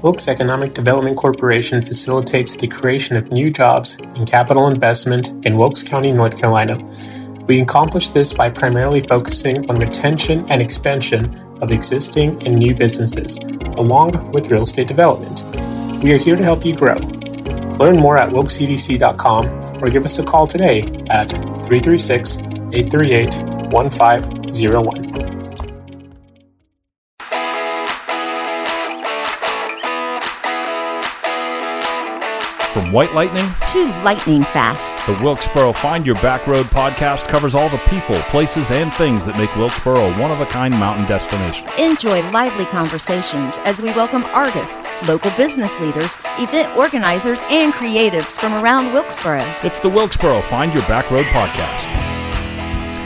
Wilkes Economic Development Corporation facilitates the creation of new jobs and capital investment in Wilkes County, North Carolina. We accomplish this by primarily focusing on retention and expansion of existing and new businesses, along with real estate development. We are here to help you grow. Learn more at wilkesedc.com or give us a call today at 336 838 1501. From White Lightning to lightning fast. The Wilkesboro Find Your Back Road podcast covers all the people, places, and things that make Wilkesboro a one of a kind mountain destination. Enjoy lively conversations as we welcome artists, local business leaders, event organizers, and creatives from around Wilkesboro. It's the Wilkesboro Find Your Back Road podcast.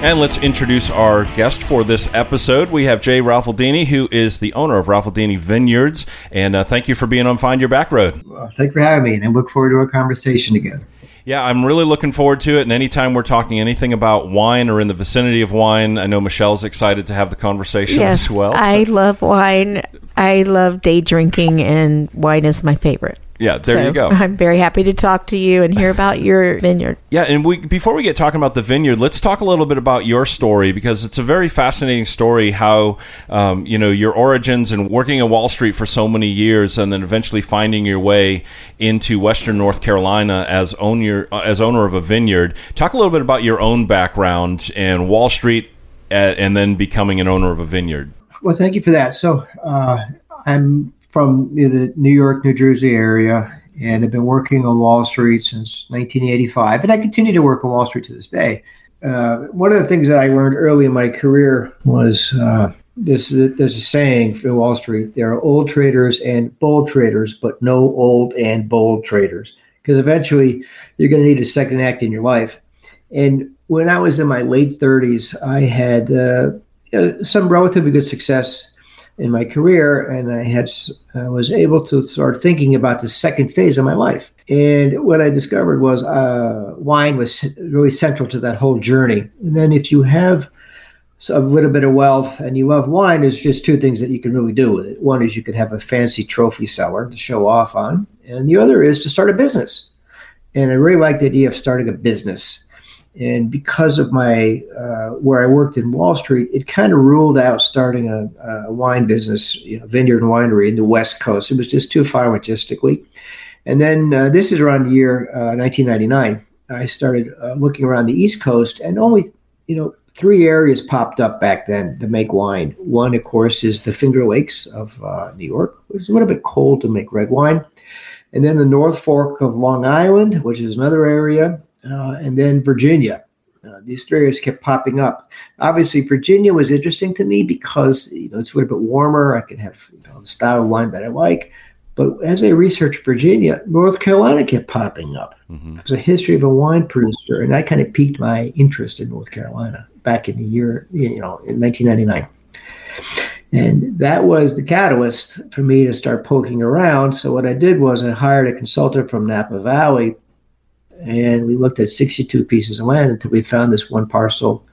And let's introduce our guest for this episode. We have Jay Raffaldini, who is the owner of Raffaldini Vineyards. And uh, thank you for being on Find Your Back Road. Well, thank you for having me, and I look forward to our conversation together. Yeah, I'm really looking forward to it. And anytime we're talking anything about wine or in the vicinity of wine, I know Michelle's excited to have the conversation yes, as well. I love wine. I love day drinking, and wine is my favorite. Yeah, there So you go. I'm very happy to talk to you and hear about your vineyard. Yeah, and we before we get talking about the vineyard, let's talk a little bit about your story because it's a very fascinating story. How um, you know your origins and working in Wall Street for so many years, and then eventually finding your way into Western North Carolina as owner as owner of a vineyard. Talk a little bit about your own background and Wall Street, uh, and then becoming an owner of a vineyard. Well, thank you for that. So, uh, I'm from the New York, New Jersey area, and I've been working on Wall Street since 1985, and I continue to work on Wall Street to this day. Uh, one of the things that I learned early in my career was uh, this: there's a saying for Wall Street: there are old traders and bold traders, but no old and bold traders, because eventually you're going to need a second act in your life. And when I was in my late 30s, I had uh, know, some relatively good success in my career, and I had uh, was able to start thinking about the second phase of my life. And what I discovered was uh, wine was really central to that whole journey. And then if you have a little bit of wealth and you love wine, there's just two things that you can really do with it. One is you could have a fancy trophy cellar to show off on, and the other is to start a business. And I really like the idea of starting a business. And because of my uh, where I worked in Wall Street, it kind of ruled out starting a, a wine business, you know, vineyard and winery in the West Coast. It was just too far logistically. And then uh, this is around the year uh, 1999. I started uh, looking around the East Coast, and only you know three areas popped up back then to make wine. One, of course, is the Finger Lakes of uh, New York, which is a little bit cold to make red wine. And then the North Fork of Long Island, which is another area uh, and then Virginia. Uh, these three areas kept popping up. Obviously, Virginia was interesting to me because you know it's a little bit warmer. I can have you know, the style of wine that I like. But as I researched Virginia, North Carolina kept popping up. Mm-hmm. It was a history of a wine producer, and that kind of piqued my interest in North Carolina back in the year you know in 1999. And that was the catalyst for me to start poking around. So what I did was I hired a consultant from Napa Valley and we looked at 62 pieces of land until we found this one parcel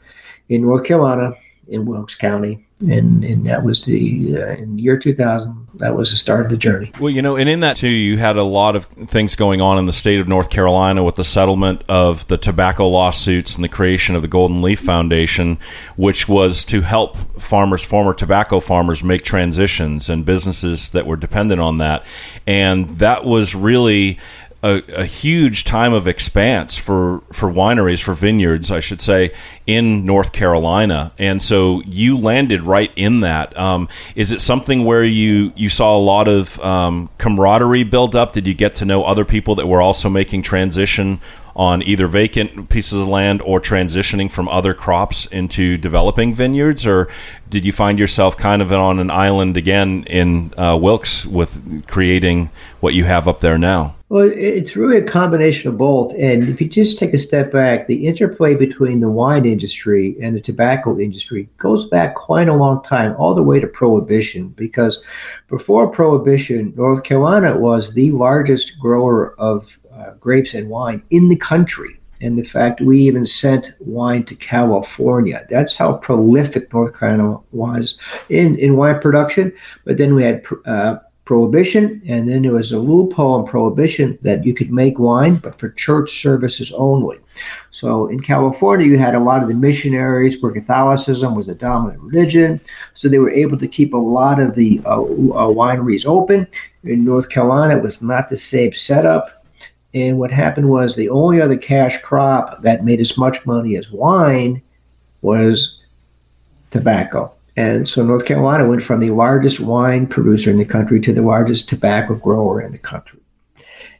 in North Carolina in Wilkes County. And, and that was the uh, in year 2000 that was the start of the journey well you know and in that too you had a lot of things going on in the state of north carolina with the settlement of the tobacco lawsuits and the creation of the golden leaf foundation which was to help farmers former tobacco farmers make transitions and businesses that were dependent on that and that was really a, a, huge time of expanse for, for wineries, for vineyards, I should say, in North Carolina. And so you landed right in that. Um, is it something where you, you saw a lot of um, camaraderie build up? Did you get to know other people that were also making transition on either vacant pieces of land or transitioning from other crops into developing vineyards? Or did you find yourself kind of on an island again in uh, Wilkes with creating what you have up there now? Well, it's really a combination of both. And if you just take a step back, the interplay between the wine industry and the tobacco industry goes back quite a long time, all the way to Prohibition. Because before Prohibition, North Carolina was the largest grower of uh, grapes and wine in the country. And the fact we even sent wine to California. That's how prolific North Carolina was in, in wine production. But then we had uh, prohibition, and then there was a loophole in prohibition that you could make wine, but for church services only. So in California, you had a lot of the missionaries where Catholicism was the dominant religion, so they were able to keep a lot of the uh, uh, wineries open. In North Carolina, it was not the same setup. And what happened was the only other cash crop that made as much money as wine was tobacco. And so North Carolina went from the largest wine producer in the country to the largest tobacco grower in the country.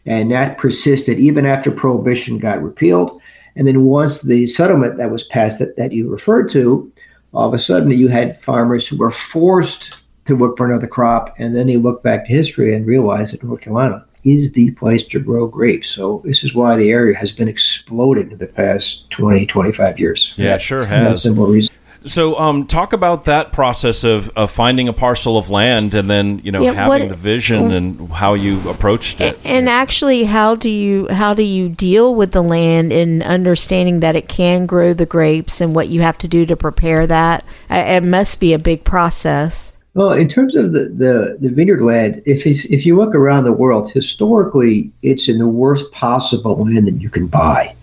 And that persisted even after prohibition got repealed. And then once the settlement that was passed that, that you referred to, all of a sudden you had farmers who were forced to look for another crop. And then they look back to history and realize that North Carolina is the place to grow grapes. So this is why the area has been exploding in the past 20, 25 years. Yeah, it sure has. simple reason. So, um, talk about that process of, of finding a parcel of land and then you know Yeah, having what- the vision and how you approached it. And actually, how do you how do you deal with the land and understanding that it can grow the grapes and what you have to do to prepare that? It must be a big process. Well, in terms of the, the, the vineyard land, if it's, if you look around the world, historically, it's in the worst possible land that you can buy.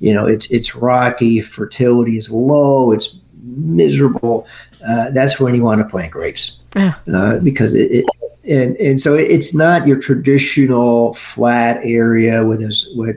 You know, it's it's rocky, fertility is low, it's miserable. Uh, that's when you want to plant grapes Ah. uh, because it, it and and so it's not your traditional flat area with this with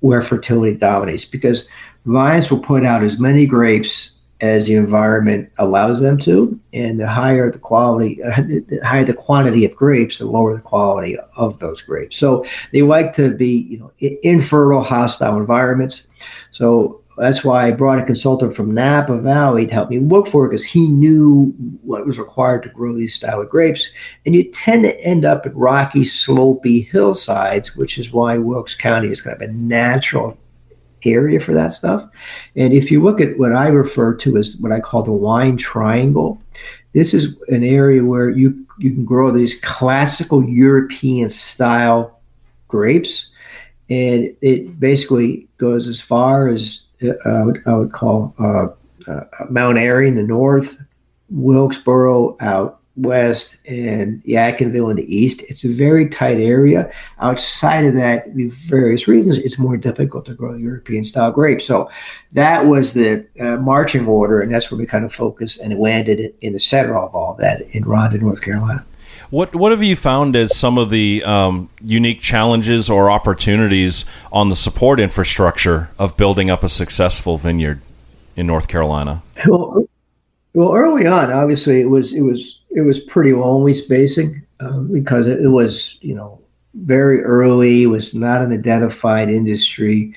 where fertility dominates because vines will put out as many grapes as the environment allows them to, and the higher the quality, uh, the higher the quantity of grapes, the lower the quality of those grapes. So they like to be, you know, infertile, hostile environments. So that's why I brought a consultant from Napa Valley to help me look for it because he knew what was required to grow these style of grapes. And you tend to end up in rocky, slopey hillsides, which is why Wilkes County is kind of a natural area for that stuff. And if you look at what I refer to as what I call the wine triangle, this is an area where you you can grow these classical European style grapes, and it basically goes as far as I, would, I would call uh, uh, Mount Airy in the north, Wilkesboro out west, and Yadkinville in the east. It's a very tight area. Outside of that, for various reasons, it's more difficult to grow European style grapes. So that was the uh, marching order, and that's where we kind of focused and it landed in the center of all that in Ronda, North Carolina. What what have you found as some of the um, unique challenges or opportunities on the support infrastructure of building up a successful vineyard in North Carolina? Well, well, early on, obviously, it was it was it was pretty lonely spacing um, because it, it was you know very early. It was not an identified industry,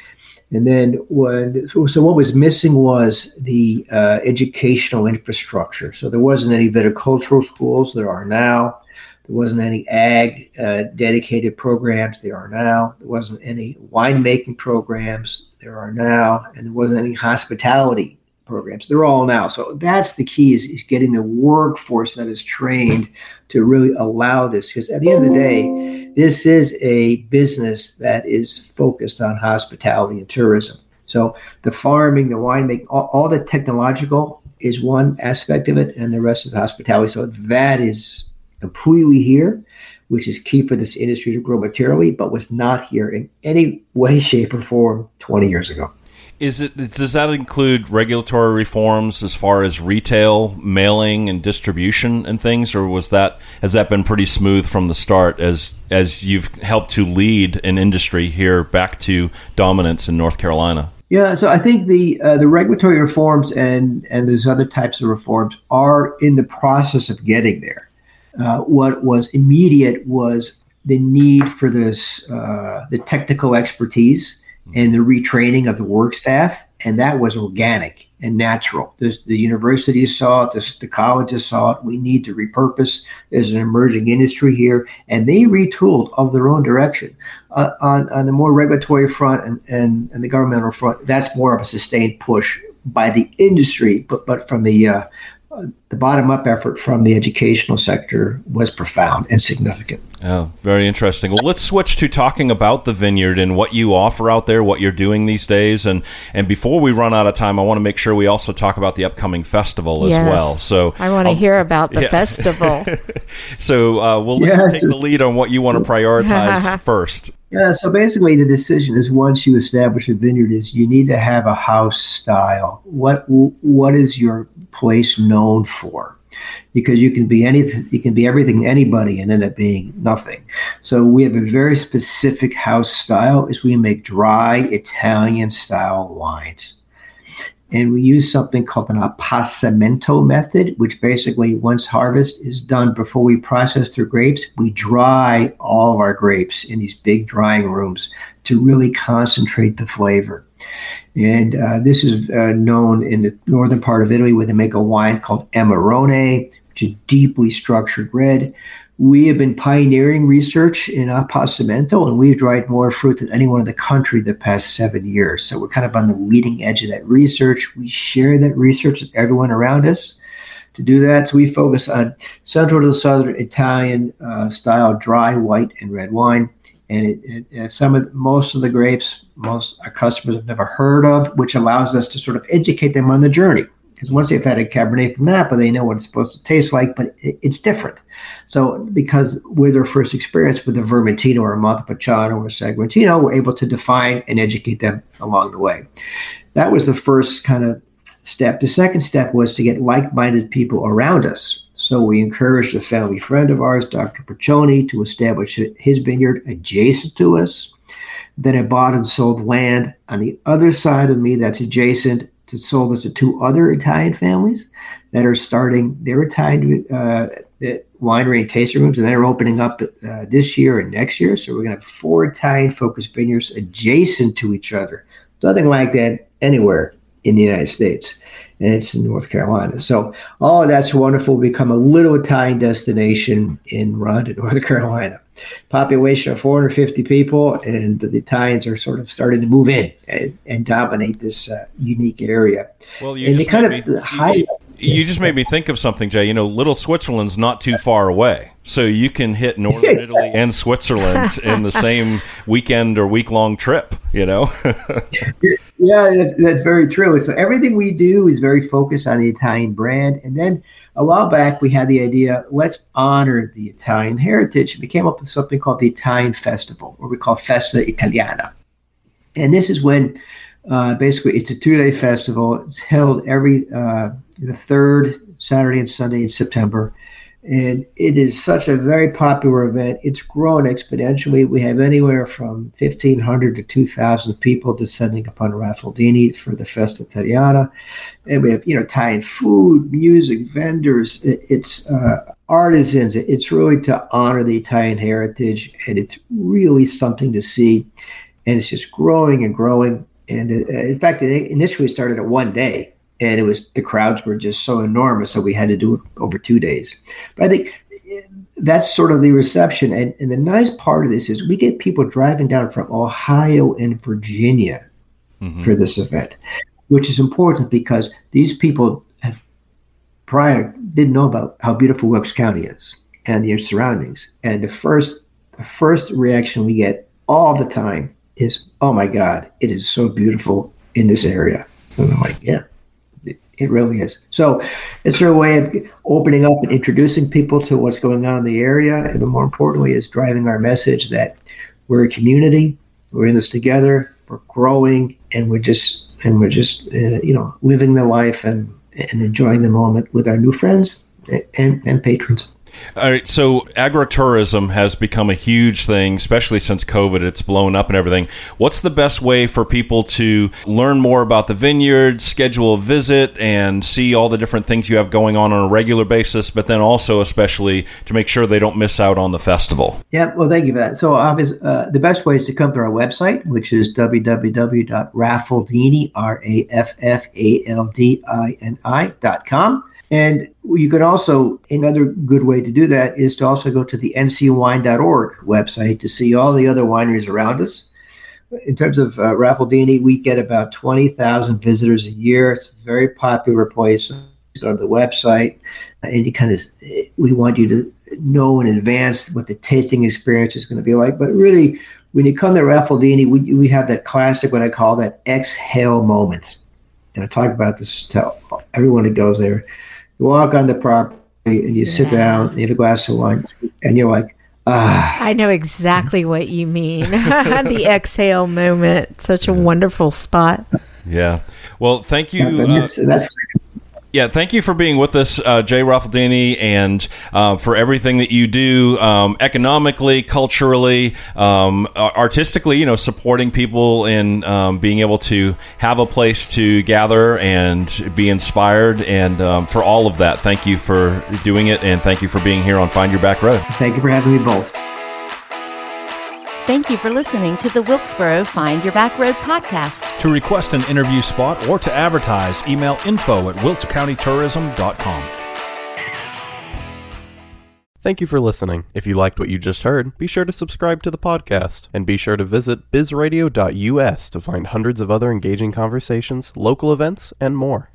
and then when so what was missing was the uh, educational infrastructure. So there wasn't any viticultural schools. There are now. There wasn't any ag uh, dedicated programs. There are now. There wasn't any winemaking programs. There are now, and there wasn't any hospitality programs. They're all now. So that's the key is, is getting the workforce that is trained to really allow this. Because at the end of the day, this is a business that is focused on hospitality and tourism. So the farming, the winemaking, all, all the technological is one aspect of it, and the rest is hospitality. So that is completely here, which is key for this industry to grow materially, but was not here in any way, shape, or form 20 years ago. Is it does that include regulatory reforms as far as retail, mailing, and distribution and things, or was that has that been pretty smooth from the start as as you've helped to lead an industry here back to dominance in North Carolina? Yeah, so I think the uh, the regulatory reforms and and those other types of reforms are in the process of getting there. Uh, what was immediate was the need for this uh, the technical expertise and the retraining of the work staff, and that was organic and natural. The universities saw it, the colleges saw it. We need to repurpose. There's an emerging industry here, and they retooled of their own direction. Uh, on on the more regulatory front and, and, and the governmental front, that's more of a sustained push by the industry, but but from the uh, the bottom up effort from the educational sector was profound and significant. Oh, very interesting. Well, let's switch to talking about the vineyard and what you offer out there, what you're doing these days, and and before we run out of time, I want to make sure we also talk about the upcoming festival Yes. as well. So I want to I'll- hear about the yeah. festival. So uh, we'll Yes. take the lead on what you want to prioritize first. Yeah, so basically the decision is once you establish a vineyard is you need to have a house style. What what is your place known for? Because you can be anything, you can be everything anybody and end up being nothing. So we have a very specific house style. Is we make dry Italian style wines, and we use something called an appassimento method, which basically once harvest is done before we process through grapes, we dry all of our grapes in these big drying rooms to really concentrate the flavor. And uh, this is uh, known in the northern part of Italy where they make a wine called Amarone, which is deeply structured red. We have been pioneering research in Appassimento, and we've dried more fruit than anyone in the country the past seven years. So we're kind of on the leading edge of that research. We share that research with everyone around us. To do that, so we focus on central to southern Italian uh, style dry white and red wine, and it, it, uh, some of most of the grapes most our customers have never heard of, which allows us to sort of educate them on the journey. Because once they've had a Cabernet from Napa, they know what it's supposed to taste like, but it, it's different. So, because with their first experience with a Vermentino or a Montepulciano or a Sagrantino, we're able to define and educate them along the way. That was the first kind of step. The second step was to get like-minded people around us. So we encouraged a family friend of ours, Dr. Piccione, to establish his vineyard adjacent to us. Then I bought and sold land on the other side of me that's adjacent to sold it to two other Italian families that are starting their Italian uh, winery and tasting rooms, and they're opening up uh, this year and next year. So we're going to have four Italian-focused vineyards adjacent to each other. Nothing like that anywhere in the United States, and it's in North Carolina. So all of that's wonderful. Become a little Italian destination in Ronda, North Carolina. Population of 450 people, and the Italians are sort of starting to move in and, and dominate this uh, unique area. Well, you and just kind made of me- hide. You just made me think of something, Jay. You know, Little Switzerland's not too far away, so you can hit northern Italy and Switzerland in the same weekend or week long trip. You know, Yeah, that's, that's very true. So everything we do is very focused on the Italian brand. And then a while back, we had the idea let's honor the Italian heritage. We came up with something called the Italian Festival, or we call Festa Italiana. And this is when uh, basically it's a two day festival. It's held every uh, the third Saturday and Sunday in September. And it is such a very popular event. It's grown exponentially. We have anywhere from 1,500 to 2,000 people descending upon Raffaldini for the Festa Italiana. And we have, you know, Italian food, music, vendors. It's uh, artisans. It's really to honor the Italian heritage. And it's really something to see. And it's just growing and growing. And uh, in fact, it initially started at one day and it was the crowds were just so enormous that we had to do it over two days. But i think that's sort of the reception. And, and the nice part of this is we get people driving down from ohio and virginia Mhm. for this event which is important because these people have prior didn't know about how beautiful wilkes county is and their surroundings. And the first the first reaction we get all the time is oh my god it is so beautiful in this area. And i'm like yeah it really is. So is there a way of opening up and introducing people to what's going on in the area. And more importantly, is driving our message that we're a community, we're in this together, we're growing, and we're just and we're just uh, you know living the life and and enjoying the moment with our new friends and and patrons. All right, so agritourism has become a huge thing, especially since COVID. It's blown up and everything. What's the best way for people to learn more about the vineyard, schedule a visit, and see all the different things you have going on on a regular basis, but then also, especially, to make sure they don't miss out on the festival? Yeah, well, thank you for that. So, uh, the best way is to come to our website, which is www.raffaldini, R A F F A L D I N I dot com. And you can also, another good way to do that is to also go to the ncwine.org website to see all the other wineries around us. In terms of uh, Raffaldini, we get about 20,000 visitors a year. It's a very popular place. To the website, and you kind of, we want you to know in advance what the tasting experience is going to be like. But really, when you come to Raffaldini, we, we have that classic, what I call that exhale moment. And I talk about this to everyone that goes there. You walk on the property and you sit down and you have a glass of wine and you're like, ah. I know exactly what you mean. the exhale moment. Such a wonderful spot. Yeah. Well, thank you. And uh, that's, that's yeah, thank you for being with us, uh, Jay Raffaldini, and uh, for everything that you do um, economically, culturally, um, artistically. You know, supporting people in um, being able to have a place to gather and be inspired, and um, for all of that, thank you for doing it, and thank you for being here on Find Your Back Road. Thank you for having me both. Thank you for listening to the Wilkesboro Find Your Back Road podcast. To request an interview spot or to advertise, email info at wilkescountytourism.com. Thank you for listening. If you liked what you just heard, be sure to subscribe to the podcast and be sure to visit bizradio.us to find hundreds of other engaging conversations, local events, and more.